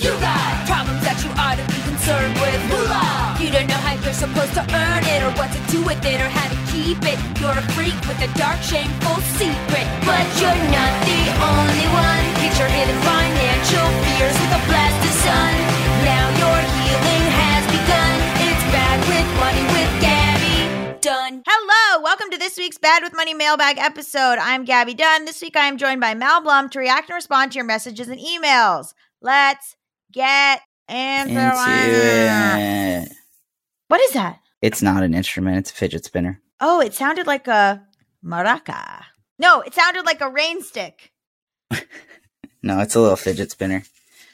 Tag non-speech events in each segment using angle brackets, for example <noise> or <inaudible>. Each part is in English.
You got problems that you ought to be concerned with. Moolah! You don't know how you're supposed to earn it, or what to do with it, or how to keep it. You're a freak with a dark, shameful secret. But you're not the only one. Get your hidden financial fears with a blast of sun. Now your healing has begun. It's bad with money with Gabby Dunn. Hello, welcome to this week's Bad with Money mailbag episode. I'm Gabby Dunn. This week I am joined by Mal Blum to react and respond to your messages and emails. Let's get into, into it. What is that? It's not an instrument, it's a fidget spinner. Oh, it sounded like a maraca. No, it sounded like a rain stick. <laughs> No, it's a little fidget spinner.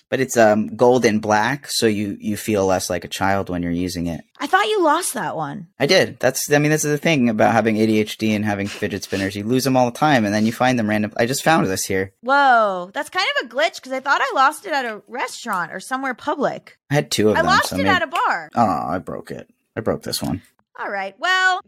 But it's um gold and black, so you you feel less like a child when you're using it. I thought you lost that one. I did. That's I mean this is the thing about having ADHD and having fidget spinners. You lose them all the time and then you find them random. I just found this here. Whoa, that's kind of a glitch because I thought I lost it at a restaurant or somewhere public. I had two of I them. I lost so it maybe- at a bar. Oh, I broke it. I broke this one. All right. Well,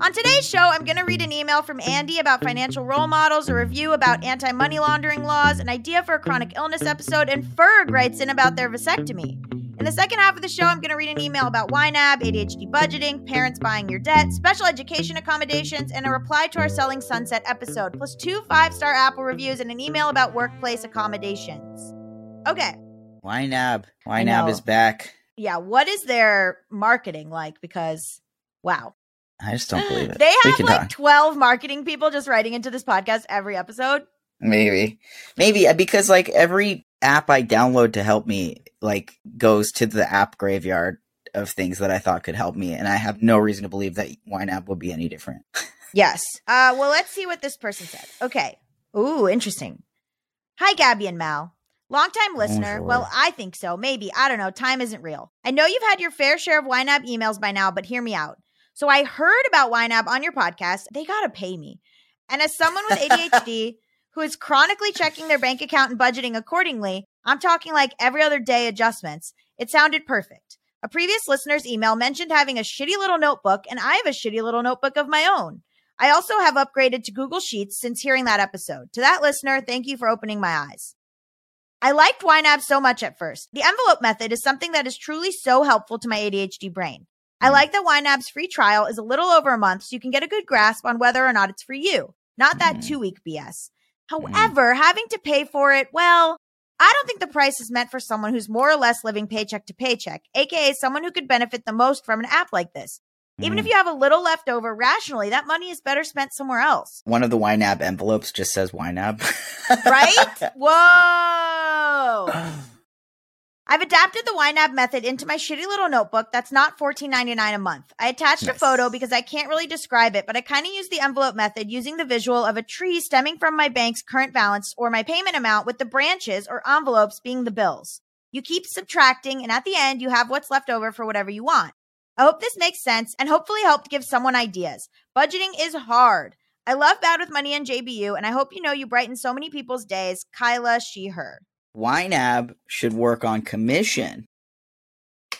on today's show, I'm going to read an email from Andy about financial role models, a review about anti money laundering laws, an idea for a chronic illness episode, and Ferg writes in about their vasectomy. In the second half of the show, I'm going to read an email about YNAB, ADHD budgeting, parents buying your debt, special education accommodations, and a reply to our Selling Sunset episode, plus two five star Apple reviews and an email about workplace accommodations. Okay. YNAB. YNAB is back. Yeah. What is their marketing like? Because, wow. I just don't believe it. They have like talk. 12 marketing people just writing into this podcast every episode. Maybe. Maybe uh, because like every app I download to help me like goes to the app graveyard of things that I thought could help me and I have no reason to believe that YNAB would be any different. <laughs> Yes. Uh, well, let's see what this person said. Okay. Ooh, interesting. Hi, Gabby and Mal. Longtime listener. Bonjour. Well, I think so. Maybe. I don't know. Time isn't real. I know you've had your fair share of YNAB emails by now, but hear me out. So I heard about YNAB on your podcast. They got to pay me. And as someone with ADHD <laughs> who is chronically checking their bank account and budgeting accordingly, I'm talking like every other day adjustments. It sounded perfect. A previous listener's email mentioned having a shitty little notebook, and I have a shitty little notebook of my own. I also have upgraded to Google Sheets since hearing that episode. To that listener, thank you for opening my eyes. I liked YNAB so much at first. The envelope method is something that is truly so helpful to my ADHD brain. I like that YNAB's free trial is a little over a month, so you can get a good grasp on whether or not it's for you, not that Mhm. two week BS. However, having to pay for it, well, I don't think the price is meant for someone who's more or less living paycheck to paycheck, aka someone who could benefit the most from an app like this. Even if Mm. you have a little left over rationally, that money is better spent somewhere else. One of the YNAB envelopes just says YNAB. Right? <laughs> Whoa. I've adapted the YNAB method into my shitty little notebook that's not $14.99 a month. I attached a photo because I can't really describe it, but I kind of use the envelope method using the visual of a tree stemming from my bank's current balance or my payment amount with the branches or envelopes being the bills. You keep subtracting, and at the end, you have what's left over for whatever you want. I hope this makes sense and hopefully helped give someone ideas. Budgeting is hard. I love Bad with Money and JBU, and I hope you know you brighten so many people's days. Kyla, she, her. YNAB should work on commission.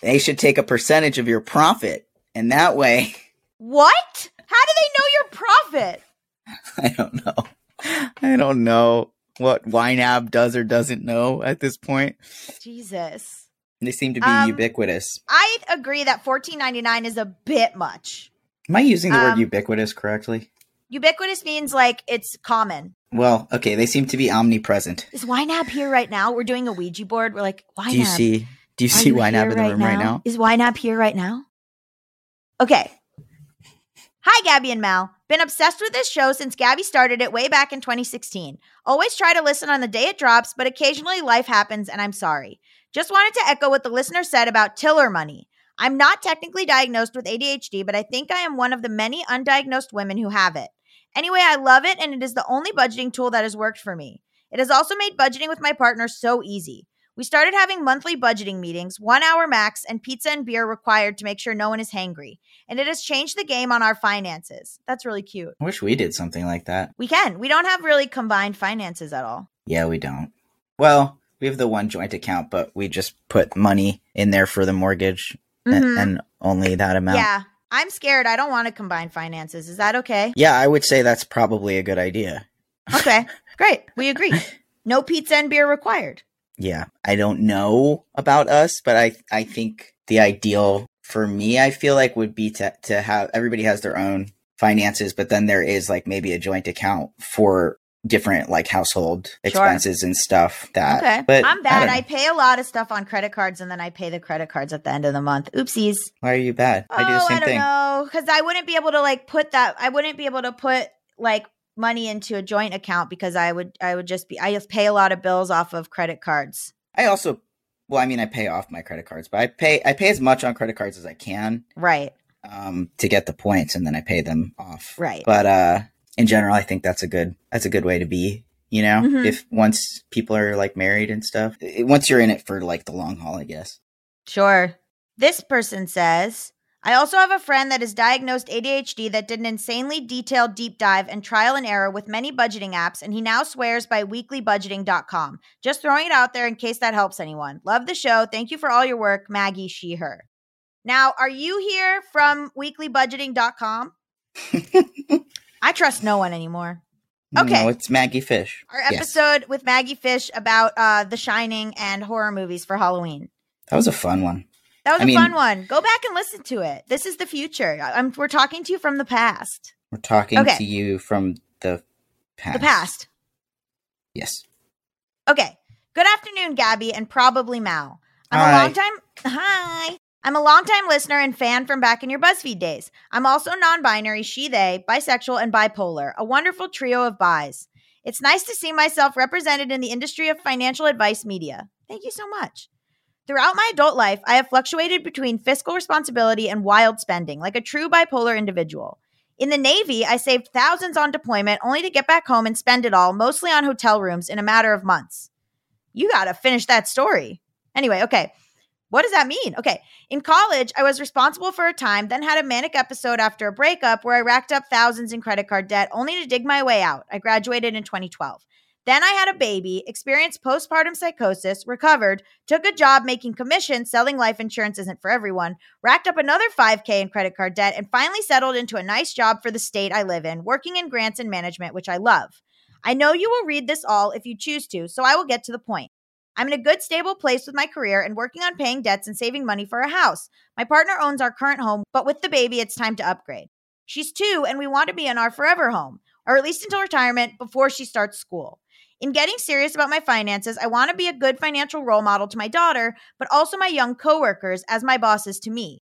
They should take a percentage of your profit, and that way, <laughs> What? How do they know your profit? I don't know. I don't know what YNAB does or doesn't know at this point. Jesus. They seem to be Um, ubiquitous. I agree that fourteen ninety nine is a bit much. Am I using the um, word ubiquitous correctly? Ubiquitous means like it's common. Well, okay, they seem to be omnipresent. Is YNAB here right now? We're doing a Ouija board. We're like, YNAB. Do you see? Do you see you YNAB in the room right now? Is YNAB here right now? Okay. Hi, Gabby and Mal. Been obsessed with this show since Gabby started it way back in 2016. Always try to listen on the day it drops, but occasionally life happens and I'm sorry. Just wanted to echo what the listener said about Tiller money. I'm not technically diagnosed with ADHD, but I think I am one of the many undiagnosed women who have it. Anyway, I love it and it is the only budgeting tool that has worked for me. It has also made budgeting with my partner so easy. We started having monthly budgeting meetings, one hour max, and pizza and beer required to make sure no one is hangry. And it has changed the game on our finances. That's really cute. I wish we did something like that. We can. We don't have really combined finances at all. Yeah, we don't. Well, we have the one joint account, but we just put money in there for the mortgage a- Mhm. and, only that amount. Yeah. I'm scared. I don't want to combine finances. Is that okay? Yeah, I would say that's probably a good idea. Okay. <laughs> Great. We agree. No pizza and beer required. Yeah, I don't know about us, but I I think the ideal for me, I feel like would be to to have everybody has their own finances, but then there is like maybe a joint account for different like household Sure. expenses and stuff. That Okay. but I'm bad. don't I, pay a lot of stuff on credit cards and then I pay the credit cards at the end of the month. Oopsies. Why are you bad? I do the Oh, same I don't thing. know. Because I wouldn't be able to like put that. I wouldn't be able to put like money into a joint account because I would. I would just be. I just pay a lot of bills off of credit cards. I also, well, I mean, I pay off my credit cards, but I pay I pay as much on credit cards as I can Right. um, to get the points, and then I pay them off. Right. But uh, in general, I think that's a good that's a good way to be. You know, Mhm. if once people are like married and stuff, it- once you're in it for like the long haul, I guess. Sure. This person says, I also have a friend that is diagnosed ADHD that did an insanely detailed deep dive and trial and error with many budgeting apps, and he now swears by weeklybudgeting.com. Just throwing it out there in case that helps anyone. Love the show. Thank you for all your work, Maggie, she, her. Now, are you here from weeklybudgeting.com? <laughs> I trust no one anymore. Okay. no, it's Maggie Fish. Our Yes. episode with Maggie Fish about uh, The Shining and horror movies for Halloween. That was a fun one. That was I a mean- fun one. Go back and listen to it. This is the future. I'm, we're talking to you from the past. We're talking Okay. to you from the past. The past. Yes. Okay. Good afternoon, Gabby, and probably Mal. I'm Hi. a long time. Hi. I'm a longtime listener and fan from back in your BuzzFeed days. I'm also non-binary, she, they, bisexual, and bipolar. A wonderful trio of bis. It's nice to see myself represented in the industry of financial advice media. Thank you so much. Throughout my adult life, I have fluctuated between fiscal responsibility and wild spending, like a true bipolar individual. In the Navy, I saved thousands on deployment only to get back home and spend it all, mostly on hotel rooms, in a matter of months. You gotta finish that story. Anyway, okay. What does that mean? Okay. In college, I was responsible for a time, then had a manic episode after a breakup where I racked up thousands in credit card debt only to dig my way out. I graduated in 2012. Then I had a baby, experienced postpartum psychosis, recovered, took a job making commission, selling life insurance isn't for everyone, racked up another 5K in credit card debt, and finally settled into a nice job for the state I live in, working in grants and management, which I love. I know you will read this all if you choose to, so I will get to the point. I'm in a good, stable place with my career and working on paying debts and saving money for a house. My partner owns our current home, but with the baby, it's time to upgrade. She's two, and we want to be in our forever home, or at least until retirement before she starts school. In getting serious about my finances, I want to be a good financial role model to my daughter, but also my young coworkers as my bosses to me.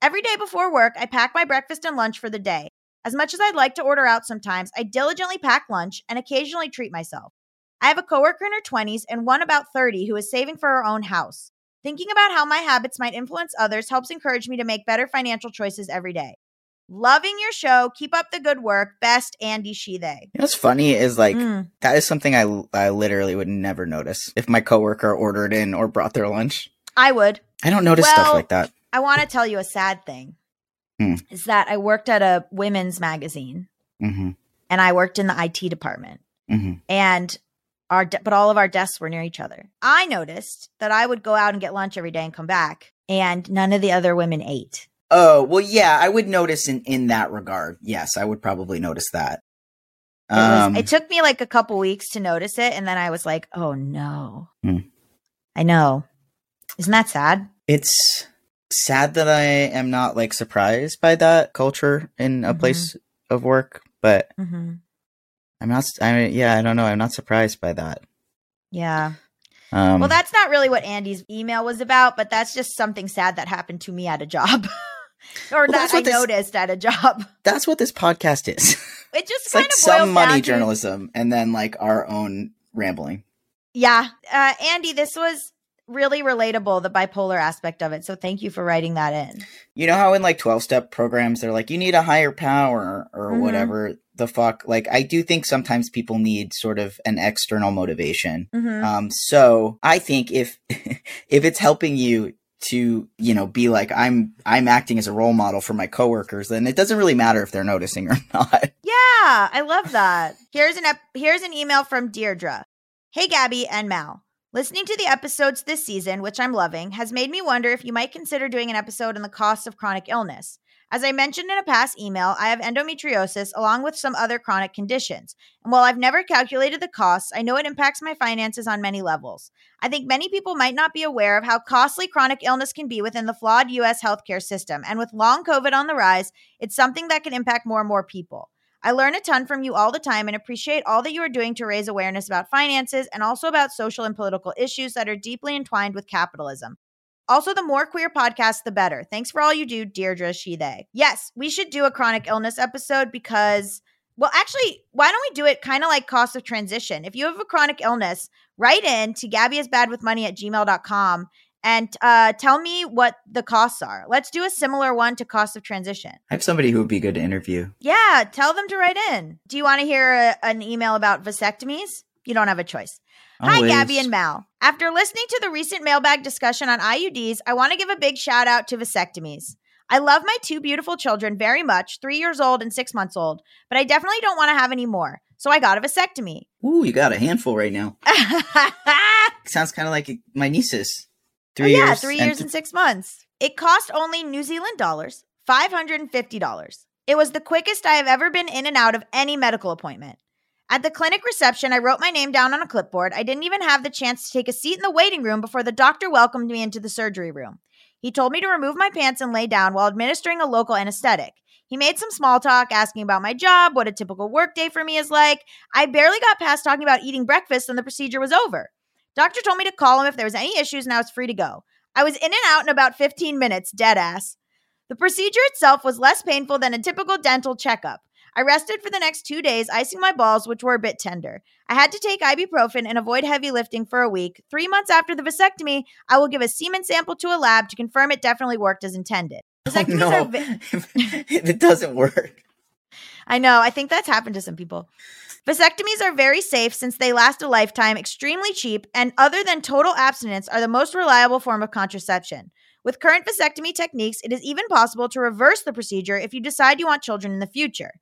Every day before work, I pack my breakfast and lunch for the day. As much as I'd like to order out sometimes, I diligently pack lunch and occasionally treat myself. I have a coworker in her 20s and one about 30 who is saving for her own house. Thinking about how my habits might influence others helps encourage me to make better financial choices every day. Loving your show. Keep up the good work. Best Andy She They. You know what's funny is like Mm. that is something I I literally would never notice if my coworker ordered in or brought their lunch. I would. I don't notice stuff like that. I want to tell you a sad thing. Hmm. Is that I worked at a women's magazine hmm and I worked in the IT department. hmm And our de- but all of our desks were near each other. I noticed that I would go out and get lunch every day and come back, and none of the other women ate. Oh, well, yeah, I would notice in, in that regard. Yes, I would probably notice that. It, was, Um, it took me like a couple weeks to notice it, and then I was like, "Oh no!" Hmm. I know. Isn't that sad? it's sad that I am not like surprised by that culture in a Mhm. place of work, but hmm I'm not, I mean, yeah, I don't know. I'm not surprised by that. Yeah. Um, well, that's not really what Andy's email was about, but that's just something sad that happened to me at a job, <laughs> or that that's I this- noticed at a job. <laughs> that's what this podcast is. It just it's kind like of some money down to- journalism and then like our own rambling. Yeah, uh, Andy, this was really relatable, the bipolar aspect of it. So thank you for writing that in. You know how in like 12 step programs, they're like, you need a higher power or Mhm. whatever the fuck. Like, I do think sometimes people need sort of an external motivation. Mhm. Um, so I think if, <laughs> if it's helping you to, you know, be like, I'm, I'm acting as a role model for my coworkers, then it doesn't really matter if they're noticing or <laughs> not. Yeah, I love that. Here's an ep- here's an email from Deirdre. Hey Gabby and Mal. Listening to the episodes this season, which I'm loving, has made me wonder if you might consider doing an episode on the costs of chronic illness. As I mentioned in a past email, I have endometriosis along with some other chronic conditions. And while I've never calculated the costs, I know it impacts my finances on many levels. I think many people might not be aware of how costly chronic illness can be within the flawed US healthcare system. And with long COVID on the rise, it's something that can impact more and more people. I learn a ton from you all the time and appreciate all that you are doing to raise awareness about finances and also about social and political issues that are deeply entwined with capitalism. Also, the more queer podcasts, the better. Thanks for all you do, Deirdre, she, they. Yes, we should do a chronic illness episode because, well, actually, why don't we do it kind of like cost of transition? If you have a chronic illness, write in to gabbyisbadwithmoney at gmail.com and uh, tell me what the costs are. Let's do a similar one to cost of transition. I have somebody who would be good to interview. Yeah, tell them to write in. Do you want to hear a, an email about vasectomies? You don't have a choice. Hi, Gabby and Mal. After listening to the recent mailbag discussion on IUDs, I want to give a big shout out to vasectomies. I love my two beautiful children very much, three years old and six months old, but I definitely don't want to have any more. So I got a vasectomy. Ooh, you got a handful right now. <laughs> Sounds kind of like my nieces. Three Oh, yeah, years. three years and six months. It cost only New Zealand dollars, $550. It was the quickest I have ever been in and out of any medical appointment. At the clinic reception, I wrote my name down on a clipboard. I didn't even have the chance to take a seat in the waiting room before the doctor welcomed me into the surgery room. He told me to remove my pants and lay down while administering a local anesthetic. He made some small talk, asking about my job, what a typical workday for me is like. I barely got past talking about eating breakfast and the procedure was over. Doctor told me to call him if there was any issues and I was free to go. I was in and out in about 15 minutes, dead ass. The procedure itself was less painful than a typical dental checkup. I rested for the next two days, icing my balls, which were a bit tender. I had to take ibuprofen and avoid heavy lifting for a week. Three months after the vasectomy, I will give a semen sample to a lab to confirm it definitely worked as intended. Oh, Vasectomies no, are <laughs> vi- if it doesn't work. I know. I think that's happened to some people. Vasectomies are very safe since they last a lifetime, extremely cheap, and other than total abstinence, are the most reliable form of contraception. With current vasectomy techniques, it is even possible to reverse the procedure if you decide you want children in the future.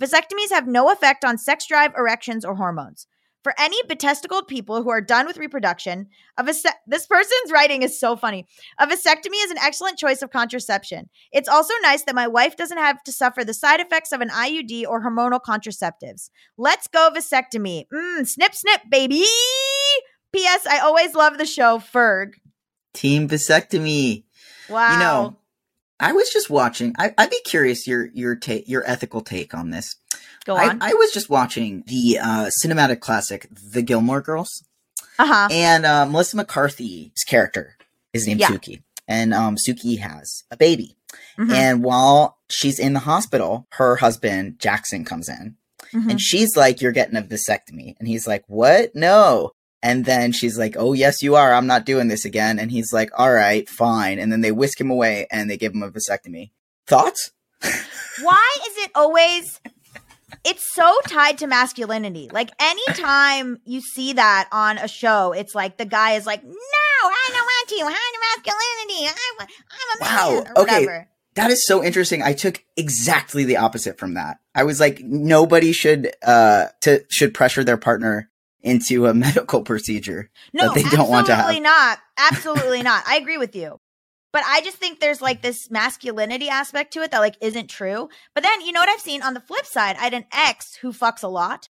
Vasectomies have no effect on sex drive, erections, or hormones. For any betesticled people who are done with reproduction, a vase- this person's writing is so funny. A vasectomy is an excellent choice of contraception. It's also nice that my wife doesn't have to suffer the side effects of an IUD or hormonal contraceptives. Let's go vasectomy. Mmm, snip, snip, baby. P.S. I always love the show, Ferg. Team vasectomy. Wow. You know, I was just watching. I, I'd be curious your your take, your ethical take on this. go I, on. I was just watching the uh, cinematic classic, The Gilmore Girls, Uh huh. and uh, Melissa McCarthy's character is named Yeah. Sookie, and um, Sookie has a baby. Mhm. And while she's in the hospital, her husband Jackson comes in, Mhm. and she's like, "You're getting a vasectomy," and he's like, "What? No." And then she's like, "Oh yes, you are. I'm not doing this again." And he's like, "All right, fine." And then they whisk him away and they give him a vasectomy. Thoughts? <laughs> Why is it always? It's so tied to masculinity. Like anytime you see that on a show, it's like the guy is like, "No, I don't want to. I'm masculinity. I'm, I'm a Wow, man." Or okay. whatever. That is so interesting. I took exactly the opposite from that. I was like, nobody should uh to should pressure their partner into a <laughs> medical procedure No, that they don't want to have. absolutely not. <laughs> Absolutely not. I agree with you. But I just think there's like this masculinity aspect to it that like isn't true. But then you know what I've seen on the flip side? I had an ex who fucks a lot.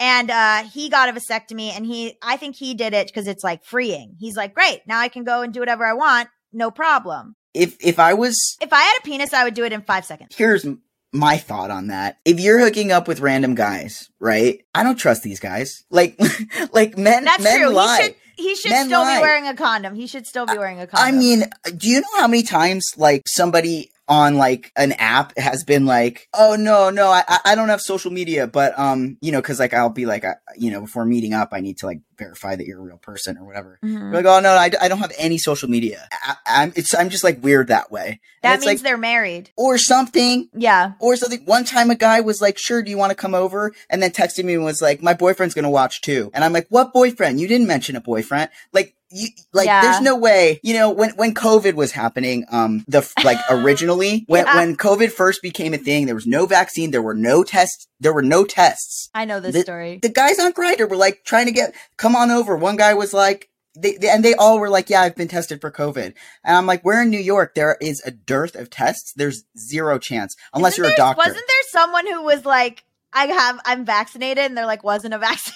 And uh he got a vasectomy and he I think he did it because it's like freeing. He's like, Great, now I can go and do whatever I want, no problem. If if I was If I had a penis, I would do it in five seconds. here's my thought on that. If you're hooking up with random guys, right? I don't trust these guys. Like <laughs> like men That's men true. lie. He should he should Men still lie. be wearing a condom. He should still be wearing a condom. I mean, do you know how many times like somebody on like an app has been like, "Oh no, no, I I- don't have social media," but um, you know, because like I'll be like, I, you know, before meeting up, I need to like verify that you're a real person or whatever. Mhm. You're like, oh no, I, I don't have any social media. I, I'm it's I'm just like weird that way. That means like they're married. or something. Yeah. Or something. One time, a guy was like, "Sure, do you want to come over?" And then texted me and was like, "My boyfriend's gonna watch too." And I'm like, "What boyfriend? You didn't mention a boyfriend." Like, you like, Yeah. there's no way. You know, when when COVID was happening, um, the like <laughs> originally when Yeah. when COVID first became a thing, there was no vaccine, there were no tests, there were no tests. I know this The- story. The guys on Grindr were like trying to get come on over. One guy was like. They, they- and they all were like, "Yeah, I've been tested for COVID." And I'm like, "We're in New York. There is a dearth of tests. There's zero chance unless Isn't you're a doctor." Wasn't there someone who was like, I have, I'm vaccinated, and there like wasn't a vaccine?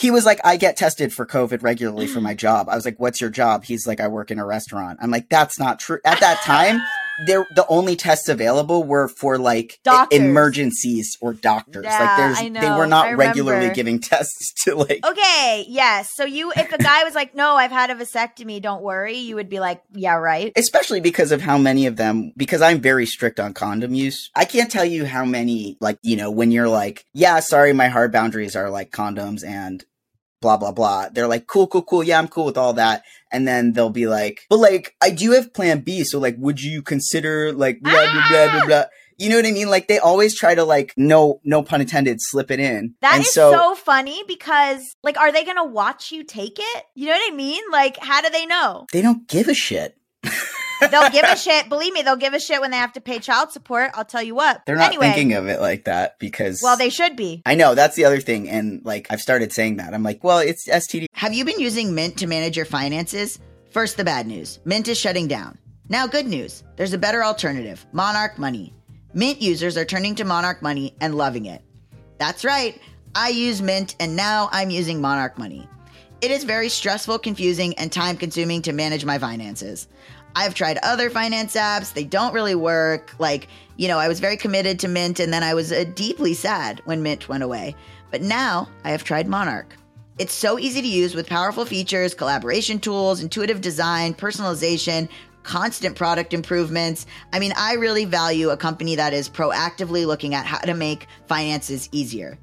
He was like, I get tested for COVID regularly for my <laughs> job. I was like, what's your job? He's like, I work in a restaurant. I'm like, that's not true. At that time, there the only tests available were for like Doctors. emergencies or doctors. Yeah, like there's I they were not regularly giving <laughs> tests to like Okay, yes. So you, if a guy was like, "No, I've had a vasectomy, don't worry," you would be like, "Yeah, right." especially because of how many of them because I'm very strict on condom use. I can't tell you how many like, you know, when you're like, yeah, sorry, my hard boundaries are like condoms and blah blah blah. They're like, cool, cool, cool. Yeah, I'm cool with all that. And then they'll be like, but like, I do have plan B, so like, would you consider like blah blah blah blah ah! blah? You know what I mean? Like they always try to like no no pun intended slip it in. That and is so, so, funny because, like, are they gonna watch you take it? You know what I mean? Like, how do they know? they don't give a shit. <laughs> They'll give a shit. Believe me, they'll give a shit when they have to pay child support. I'll tell you what. They're not anyway, thinking of it like that because well, they should be. I know that's the other thing, and like I've started saying that. I'm like, well, it's STD. Have you been using Mint to manage your finances? First, the bad news: Mint is shutting down. Now, good news: there's a better alternative, Monarch Money. Mint users are turning to Monarch Money and loving it. That's right, I use Mint, and now I'm using Monarch Money. It is very stressful, confusing, and time consuming to manage my finances. I've tried other finance apps, they don't really work. Like, you know, I was very committed to Mint and then I was uh, deeply sad when Mint went away. But now I have tried Monarch. It's so easy to use with powerful features, collaboration tools, intuitive design, personalization, constant product improvements. I mean, I really value a company that is proactively looking at how to make finances easier.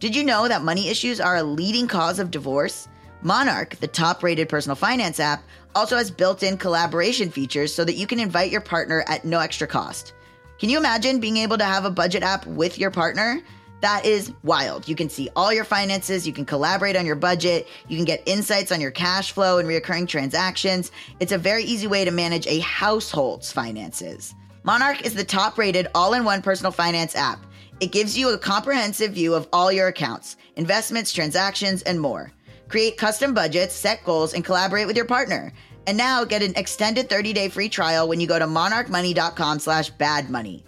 Did you know that money issues are a leading cause of divorce? Monarch, the top rated personal finance app, also has built in collaboration features so that you can invite your partner at no extra cost. Can you imagine being able to have a budget app with your partner? That is wild. You can see all your finances, you can collaborate on your budget, you can get insights on your cash flow and recurring transactions. It's a very easy way to manage a household's finances. Monarch is the top rated all in one personal finance app. It gives you a comprehensive view of all your accounts, investments, transactions, and more. Create custom budgets, set goals, and collaborate with your partner. And now get an extended 30-day free trial when you go to monarchmoney.com slash badmoney.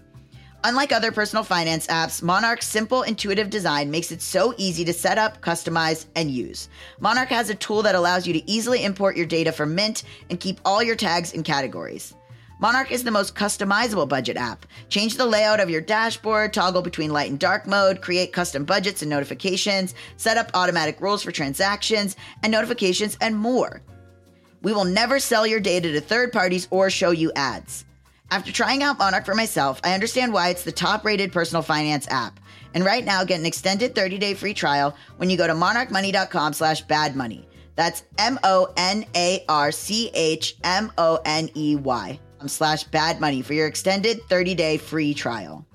Unlike other personal finance apps, Monarch's simple, intuitive design makes it so easy to set up, customize, and use. Monarch has a tool that allows you to easily import your data from Mint and keep all your tags and categories. Monarch is the most customizable budget app. Change the layout of your dashboard, toggle between light and dark mode, create custom budgets and notifications, set up automatic rules for transactions and notifications, and more. We will never sell your data to third parties or show you ads. After trying out Monarch for myself, I understand why it's the top rated personal finance app. And right now, get an extended 30 day free trial when you go to monarchmoney.com slash badmoney. That's M O N A R C H M O N E Y slash bad money for your extended 30 day free trial.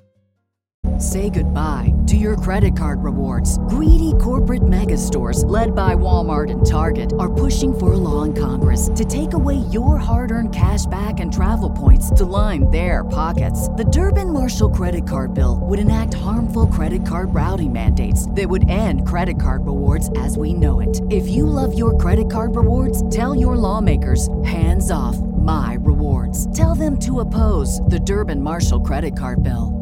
Say goodbye to your credit card rewards. Greedy corporate mega stores, led by Walmart and Target, are pushing for a law in Congress to take away your hard earned cash back and travel points to line their pockets. The Durbin Marshall credit card bill would enact harmful credit card routing mandates that would end credit card rewards as we know it. If you love your credit card rewards, tell your lawmakers hands off my rewards. Tell them to oppose the Durbin Marshall credit card bill.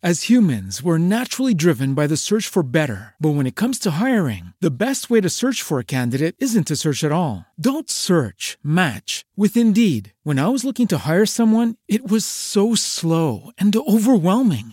As humans, we're naturally driven by the search for better. But when it comes to hiring, the best way to search for a candidate isn't to search at all. Don't search, match with Indeed. When I was looking to hire someone, it was so slow and overwhelming.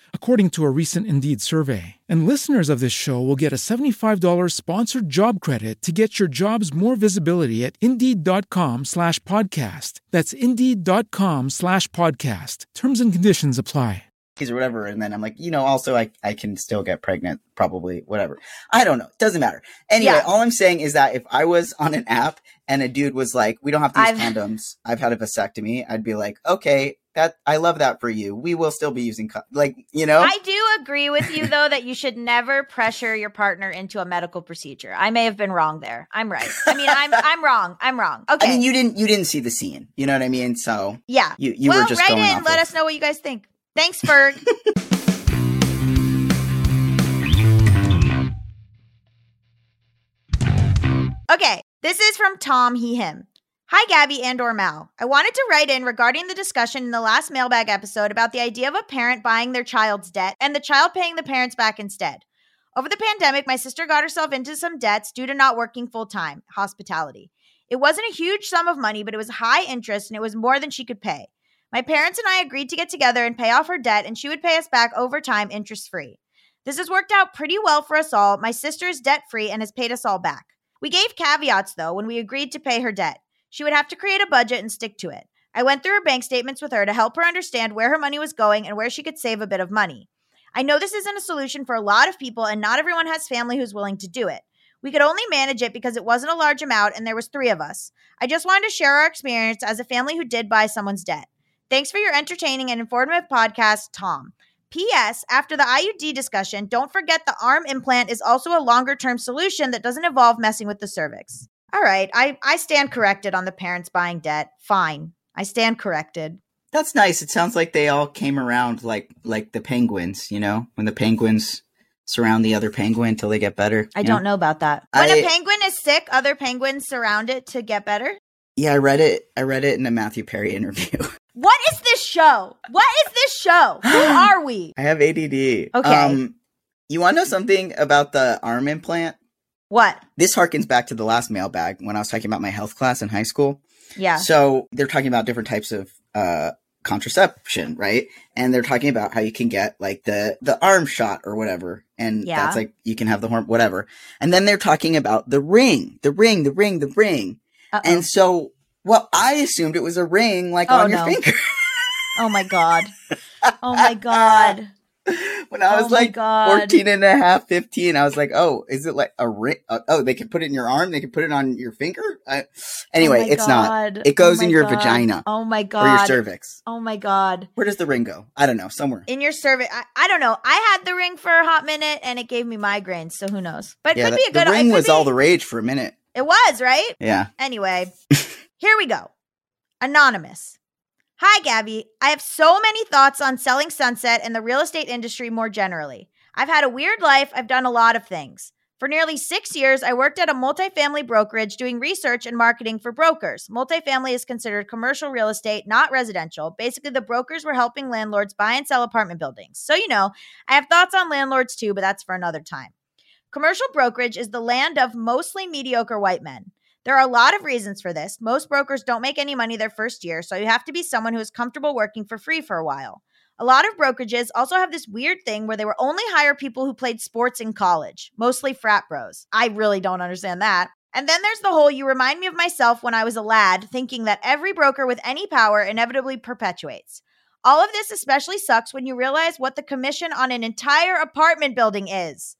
according to a recent Indeed survey. And listeners of this show will get a $75 sponsored job credit to get your jobs more visibility at Indeed.com slash podcast. That's Indeed.com slash podcast. Terms and conditions apply or whatever. And then I'm like, you know, also I, I can still get pregnant, probably, whatever. I don't know. It doesn't matter. Anyway, yeah. all I'm saying is that if I was on an app and a dude was like, we don't have to use I've... condoms, I've had a vasectomy, I'd be like, okay, that I love that for you. We will still be using con- like, you know. I do agree with you though that you should never pressure your partner into a medical procedure. I may have been wrong there. I'm right. I mean, I'm <laughs> I'm wrong. I'm wrong. Okay. I mean, you didn't you didn't see the scene. You know what I mean? So Yeah. You you well, were just write going in, let of- us know what you guys think. Thanks, Ferg. <laughs> okay, this is from Tom He Him. Hi, Gabby and or Mal. I wanted to write in regarding the discussion in the last mailbag episode about the idea of a parent buying their child's debt and the child paying the parents back instead. Over the pandemic, my sister got herself into some debts due to not working full time, hospitality. It wasn't a huge sum of money, but it was high interest and it was more than she could pay. My parents and I agreed to get together and pay off her debt, and she would pay us back over time interest free. This has worked out pretty well for us all. My sister is debt free and has paid us all back. We gave caveats, though, when we agreed to pay her debt. She would have to create a budget and stick to it. I went through her bank statements with her to help her understand where her money was going and where she could save a bit of money. I know this isn't a solution for a lot of people, and not everyone has family who's willing to do it. We could only manage it because it wasn't a large amount and there was 3 of us. I just wanted to share our experience as a family who did buy someone's debt. Thanks for your entertaining and informative podcast, Tom. P.S. After the IUD discussion, don't forget the arm implant is also a longer term solution that doesn't involve messing with the cervix. All right, I, I stand corrected on the parents buying debt. Fine. I stand corrected. That's nice. It sounds like they all came around like like the penguins, you know, when the penguins surround the other penguin until they get better. I don't know? know about that. When I- a penguin is sick, other penguins surround it to get better. Yeah, I read it. I read it in a Matthew Perry interview. <laughs> What is this show? What is this show? Who <gasps> are we? I have ADD. Okay. Um, you want to know something about the arm implant? What? This harkens back to the last mailbag when I was talking about my health class in high school. Yeah. So they're talking about different types of uh, contraception, right? And they're talking about how you can get like the the arm shot or whatever, and Yeah. that's like you can have the horn, whatever. And then they're talking about the ring, the ring, the ring, the ring. Uh-oh. And so, well, I assumed it was a ring like Oh, on your no. finger. oh my god. <laughs> Oh my god. <laughs> when I was Oh like God. 14 and a half, 15, I was like, oh, is it like a ring? Uh, oh, they can put it in your arm. They can put it on your finger. I, anyway, Oh it's not. It goes Oh in your God. vagina Oh my God. or your cervix. Oh my god. Where does the ring go? I don't know. Somewhere. In your cervix. I, I don't know. I had the ring for a hot minute and it gave me migraines, so who knows? But it yeah, could the, be a good the ring was be- all the rage for a minute. It was, right? Yeah. Anyway, <laughs> here we go. Anonymous. Hi, Gabby. I have so many thoughts on selling Sunset and the real estate industry more generally. I've had a weird life. I've done a lot of things. For nearly six years, I worked at a multifamily brokerage doing research and marketing for brokers. Multifamily is considered commercial real estate, not residential. Basically, the brokers were helping landlords buy and sell apartment buildings. So, you know, I have thoughts on landlords too, but that's for another time. Commercial brokerage is the land of mostly mediocre white men. There are a lot of reasons for this. Most brokers don't make any money their first year, so you have to be someone who is comfortable working for free for a while. A lot of brokerages also have this weird thing where they will only hire people who played sports in college, mostly frat bros. I really don't understand that. And then there's the whole you remind me of myself when I was a lad, thinking that every broker with any power inevitably perpetuates. All of this especially sucks when you realize what the commission on an entire apartment building is.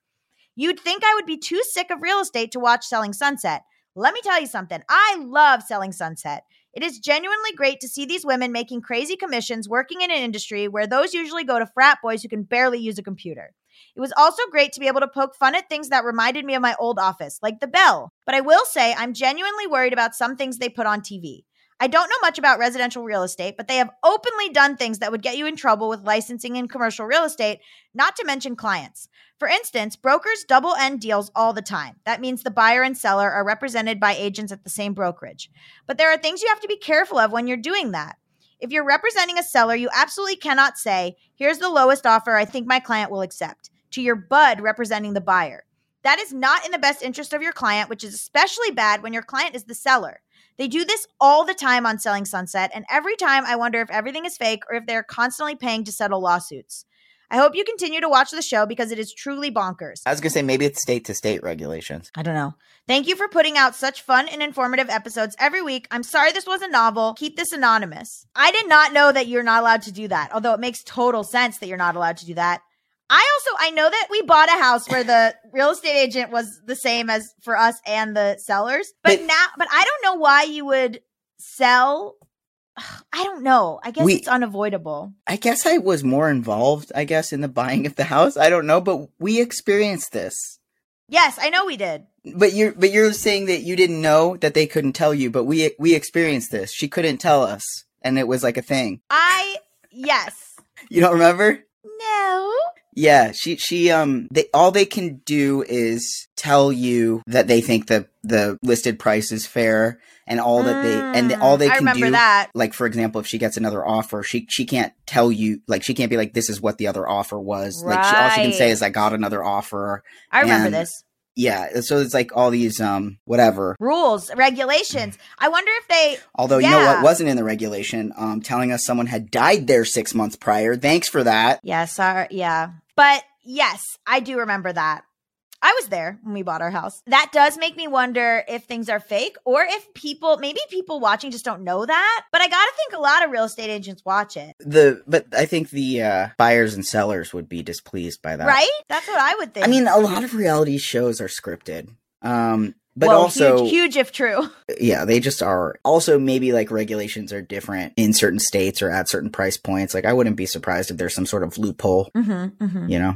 You'd think I would be too sick of real estate to watch Selling Sunset. Let me tell you something. I love Selling Sunset. It is genuinely great to see these women making crazy commissions working in an industry where those usually go to frat boys who can barely use a computer. It was also great to be able to poke fun at things that reminded me of my old office, like the bell. But I will say I'm genuinely worried about some things they put on TV. I don't know much about residential real estate, but they have openly done things that would get you in trouble with licensing in commercial real estate, not to mention clients. For instance, brokers double end deals all the time. That means the buyer and seller are represented by agents at the same brokerage. But there are things you have to be careful of when you're doing that. If you're representing a seller, you absolutely cannot say, here's the lowest offer I think my client will accept, to your bud representing the buyer. That is not in the best interest of your client, which is especially bad when your client is the seller. They do this all the time on Selling Sunset, and every time I wonder if everything is fake or if they're constantly paying to settle lawsuits. I hope you continue to watch the show because it is truly bonkers. I was gonna say maybe it's state to state regulations. I don't know. Thank you for putting out such fun and informative episodes every week. I'm sorry this was a novel. Keep this anonymous. I did not know that you're not allowed to do that, although it makes total sense that you're not allowed to do that. I also I know that we bought a house where the <laughs> real estate agent was the same as for us and the sellers. But, But- now but I don't know why you would sell <sighs> I don't know. I guess We- it's unavoidable. I guess I was more involved, I guess, in the buying of the house. I don't know, but we experienced this. Yes, I know we did. But you're but you're saying that you didn't know that they couldn't tell you, but we we experienced this. She couldn't tell us, and it was like a thing. I yes. <laughs> You don't remember? No. Yeah, she she um they all they can do is tell you that they think the the listed price is fair and all that they and all they Mm, I can do that. like for example if she gets another offer she she can't tell you like she can't be like this is what the other offer was like she, all she can say is I got another offer I remember this. Yeah so it's like all these um whatever Rules, regulations. I wonder if they although you know what wasn't in the regulation um telling us someone had died there 6 months prior thanks for that Yeah, sorry. Yeah. But yes, I do remember that. I was there when we bought our house. That does make me wonder if things are fake or if people, maybe people watching just don't know that. But I got to think a lot of real estate agents watch it, the but I think the uh buyers and sellers would be displeased by that right? That's what I would think. I mean, a lot of reality shows are scripted. Um, but Well, also, huge, huge if true. <laughs> yeah, they just are. Also, maybe like regulations are different in certain states or at certain price points. Like, I wouldn't be surprised if there's some sort of loophole, Mm-hmm, mm-hmm. you know?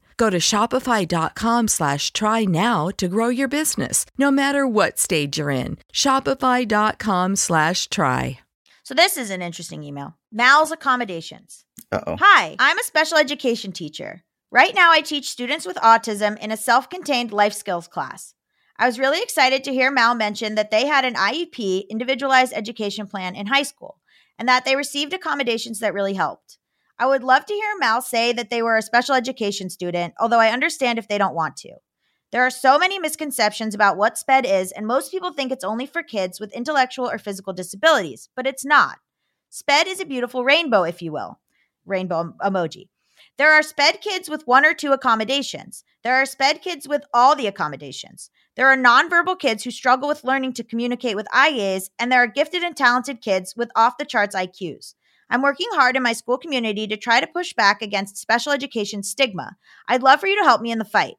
Go to shopify.com slash try now to grow your business, no matter what stage you're in. Shopify.com slash try. So this is an interesting email. Mal's accommodations. Uh oh. Hi, I'm a special education teacher. Right now, I teach students with autism in a self contained life skills class. I was really excited to hear Mal mention that they had an IEP, individualized education plan, in high school, and that they received accommodations that really helped. I would love to hear Mal say that they were a special education student, although I understand if they don't want to. There are so many misconceptions about what SPED is, and most people think it's only for kids with intellectual or physical disabilities, but it's not. SPED is a beautiful rainbow, if you will. Rainbow emoji. There are SPED kids with one or two accommodations. There are SPED kids with all the accommodations. There are nonverbal kids who struggle with learning to communicate with gaze, and there are gifted and talented kids with off the charts IQs. I'm working hard in my school community to try to push back against special education stigma. I'd love for you to help me in the fight.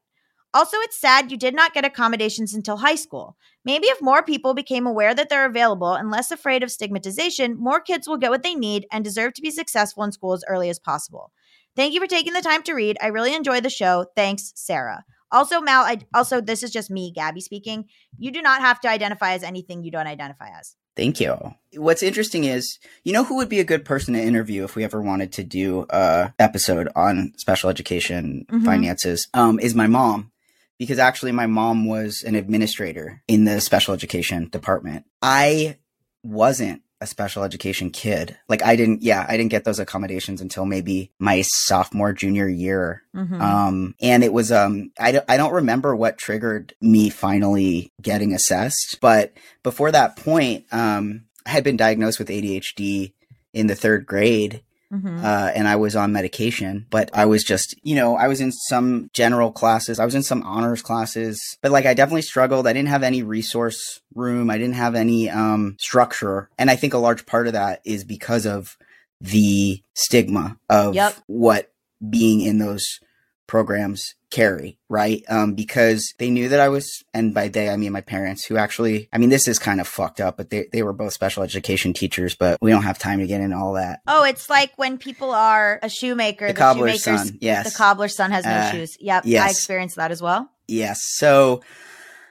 Also, it's sad you did not get accommodations until high school. Maybe if more people became aware that they're available and less afraid of stigmatization, more kids will get what they need and deserve to be successful in school as early as possible. Thank you for taking the time to read. I really enjoyed the show. Thanks, Sarah. Also, Mal, I also this is just me, Gabby speaking. You do not have to identify as anything you don't identify as. Thank you. What's interesting is, you know, who would be a good person to interview if we ever wanted to do a episode on special education Mhm. finances? Um, is my mom, because actually my mom was an administrator in the special education department. I wasn't a special education kid. Like I didn't, yeah, I didn't get those accommodations until maybe my sophomore, junior year Mhm. um, and it was, um, I don't, I don't remember what triggered me finally getting assessed, but before that point, um, I had been diagnosed with ADHD in the third grade. Mhm. Uh, and I was on medication, but I was just, you know, I was in some general classes. I was in some honors classes, but like I definitely struggled. I didn't have any resource room. I didn't have any, um, structure. And I think a large part of that is because of the stigma of Yep. what being in those programs carry, right? Um, because they knew that I was, and by they, I mean my parents who actually, I mean, this is kind of fucked up, but they, they were both special education teachers, but we don't have time to get into all that. Oh, it's like when people are a shoemaker, The the, cobbler's shoemaker's son, yes. the cobbler's son has no Uh, shoes. Yep, I experienced that as well. Yes. So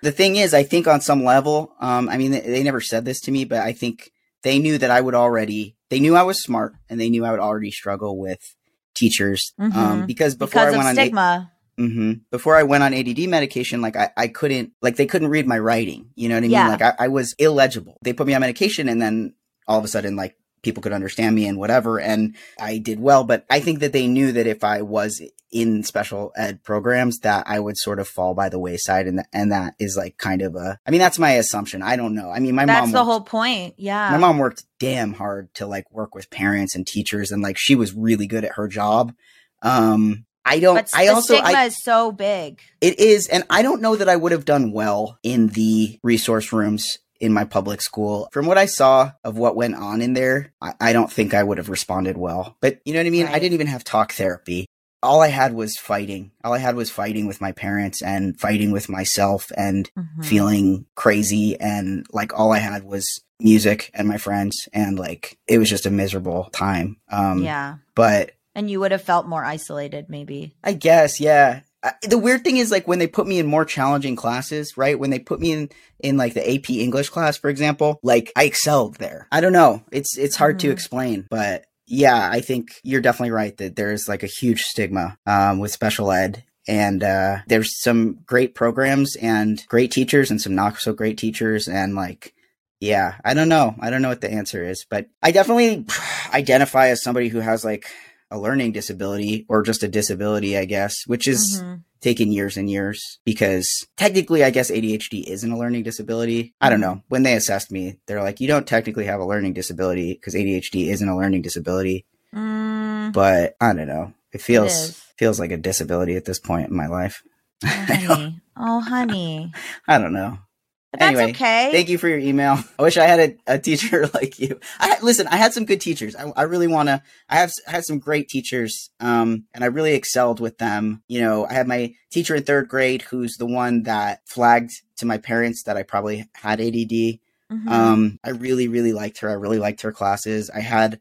the thing is, I think on some level, um, I mean, they, they never said this to me, but I think they knew that I would already, they knew I was smart and they knew I would already struggle with teachers. Um, Mhm. because before Because I went on, stigma. hmm before I went on ADD medication, like I, I couldn't, like they couldn't read my writing. You know what I mean? Yeah. Like I, I was illegible. They put me on medication and then all of a sudden, like people could understand me and whatever. And I did well, but I think that they knew that if I was in special ed programs that I would sort of fall by the wayside. And, and that is like kind of a, I mean, that's my assumption. I don't know. I mean, my That's mom, that's the whole point. Yeah. my mom worked damn hard to like work with parents and teachers and like she was really good at her job. Um, I don't, but I the also, stigma I, is so big. it is, and I don't know that I would have done well in the resource rooms in my public school. From what I saw of what went on in there, I, I don't think I would have responded well. But you know what I mean? I didn't even have talk therapy. All I had was fighting. All I had was fighting with my parents and fighting with myself and Mhm. feeling crazy. And like all I had was music and my friends. And like it was just a miserable time. Um, yeah. But And you would have felt more isolated, maybe. I guess, yeah. I, the weird thing is like when they put me in more challenging classes, right? When they put me in in like the AP English class, for example, like I excelled there. I don't know. It's it's hard to Mhm. explain, but yeah, I think you're definitely right that there's like a huge stigma um, with special ed. And uh, there's some great programs and great teachers and some not so great teachers and like yeah, I don't know. I don't know what the answer is, but I definitely <sighs> identify as somebody who has like a learning disability or just a disability, I guess, which is Mhm. taken years and years because technically, I guess ADHD isn't a learning disability. I don't know. When they assessed me, they're like, you don't technically have a learning disability because ADHD isn't a learning disability. Mm, But I don't know. It feels is. feels like a disability at this point in my life. <laughs> oh, honey. Oh, honey. <laughs> I don't know. That's Anyway, okay. Thank you for your email. <laughs> I wish I had a, a teacher <laughs> like you. I listen. I had some good teachers. I, I really want to. I have s- had some great teachers, um, and I really excelled with them. You know, I had my teacher in third grade, who's the one that flagged to my parents that I probably had ADD. Mhm. Um, I really, really liked her. I really liked her classes. I had,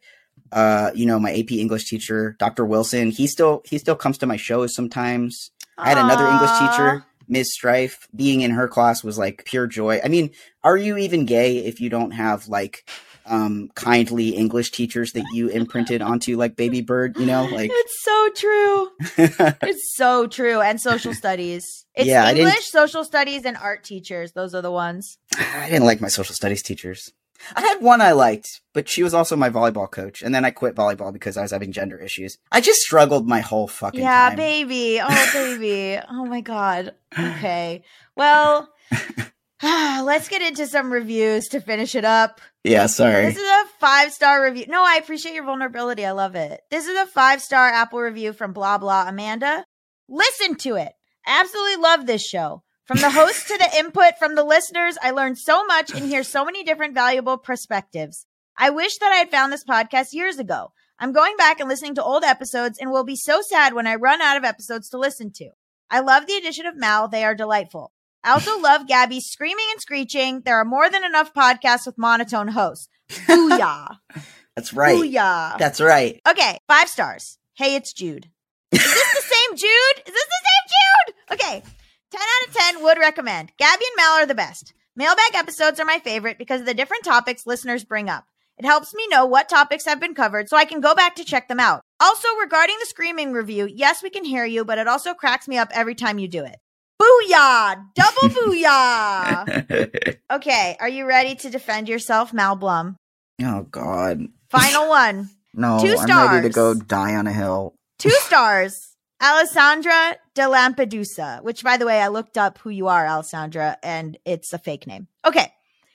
uh, you know, my AP English teacher, Dr. Wilson. He still he still comes to my shows sometimes. I had another English teacher, Ms. Strife. Being in her class was like pure joy. I mean, are you even gay if you don't have like um kindly English teachers that you imprinted onto like Baby Bird, you know? Like it's so true. <laughs> It's so true. And social studies. It's Yeah, English, social studies, and art teachers. Those are the ones. I didn't like my social studies teachers. I had one I liked, but she was also my volleyball coach, and then I quit volleyball because I was having gender issues. I just struggled my whole fucking yeah, time. baby. Oh, <laughs> baby. oh my god. Okay. Well, <laughs> <sighs> let's get into some reviews to finish it up. Yeah, sorry. This is a five star review. No, I appreciate your vulnerability. I love it. This is a five star Apple review from blah blah Amanda. Listen to it. Absolutely love this show. From the host to the input from the listeners, I learned so much and hear so many different valuable perspectives. I wish that I had found this podcast years ago. I'm going back and listening to old episodes and will be so sad when I run out of episodes to listen to. I love the addition of Mal. They are delightful. I also <laughs> love Gabby screaming and screeching. There are more than enough podcasts with monotone hosts. Booyah. <laughs> That's right. Booyah. That's right. Okay, five stars. Hey, it's Jude. Is this the same Jude? Is this the same Jude? Okay, 10 out of 10 would recommend. Gabby and Mal are the best. Mailbag episodes are my favorite because of the different topics listeners bring up. It helps me know what topics have been covered so I can go back to check them out. Also, regarding the screaming review, yes, we can hear you, but it also cracks me up every time you do it. Booyah! Double <laughs> booyah! Okay, are you ready to defend yourself, Mal Blum? oh God. Final one. No, Two stars. I'm ready to go die on a hill. Two stars. Alessandra de Lampedusa, which by the way, I looked up who you are, Alessandra, and it's a fake name. Okay.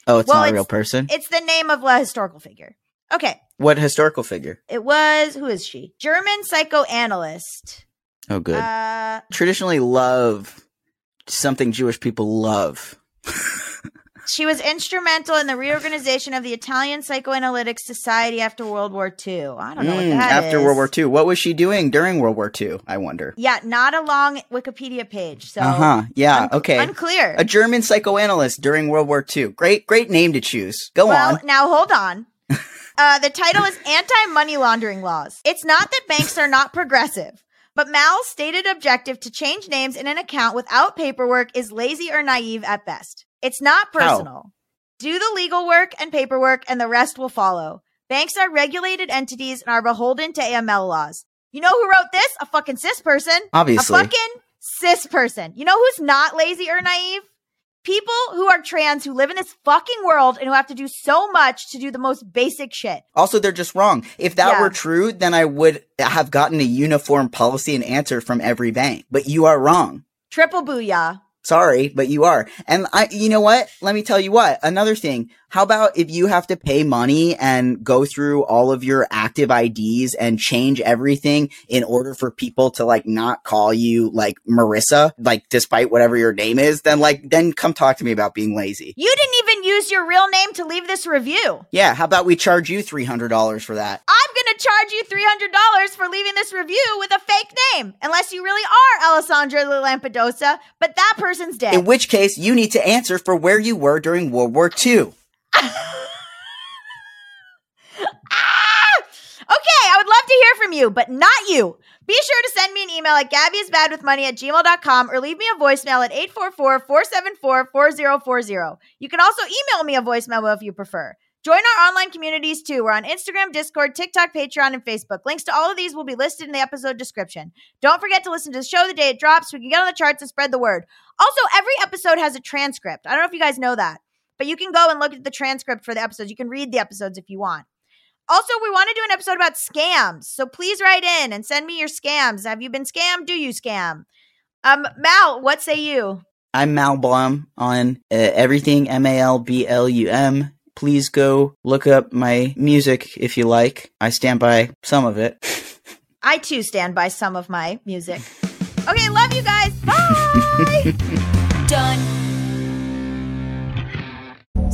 Oh, it's Well, not a real person. It's the name of a historical figure. Okay. What historical figure? It was, who is she? German psychoanalyst. Oh, good. Uh, Traditionally, love something Jewish people love. <laughs> she was instrumental in the reorganization of the Italian Psychoanalytic Society after World War II. I don't know what Mm, that after is. World War II, what was she doing during World War II? I wonder. Yeah, not a long Wikipedia page. So Uh huh. Yeah. unc- okay. unclear. A German psychoanalyst during World War II. Great, great name to choose. Go well, on. now hold on. <laughs> Uh, the title is Anti Money Laundering Laws. It's not that banks are not progressive, but Mal's stated objective to change names in an account without paperwork is lazy or naive at best. It's not How? personal. Do the legal work and paperwork, and the rest will follow. Banks are regulated entities and are beholden to AML laws. You know who wrote this? A fucking cis person. Obviously. A fucking cis person. You know who's not lazy or naive? People who are trans who live in this fucking world and who have to do so much to do the most basic shit. Also, they're just wrong. If that Yeah. were true, then I would have gotten a uniform policy and answer from every bank. But you are wrong. Triple booyah. Sorry, but you are. And I, you know what? Let me tell you what. Another thing. How about if you have to pay money and go through all of your active IDs and change everything in order for people to like not call you like Marissa, like despite whatever your name is, then like, then come talk to me about being lazy. You didn't even use your real name to leave this review. Yeah. How about we charge you $300 for that? I'm going to charge you $300 for leaving this review with a fake name, unless you really are Alessandra Lampedusa, but that person's dead. In which case you need to answer for where you were during World War II. <laughs> Ah! Okay, I would love to hear from you, but not you. Be sure to send me an email at gabbyisbadwithmoney at gmail.com or leave me a voicemail at 844-474-4040. You can also email me a voicemail if you prefer. Join our online communities too. We're on Instagram, Discord, TikTok, Patreon, and Facebook. Links to all of these will be listed in the episode description. Don't forget to listen to the show the day it drops so we can get on the charts and spread the word. Also, every episode has a transcript. I don't know if you guys know that, but you can go and look at the transcript for the episodes. You can read the episodes if you want. Also, we want to do an episode about scams. So please write in and send me your scams. Have you been scammed? Do you scam? Um, Mal, what say you? I'm Mal Blum on uh, everything M A L B L U M. Please go look up my music if you like. I stand by some of it. <laughs> I too stand by some of my music. Okay, love you guys. Bye. <laughs> Done.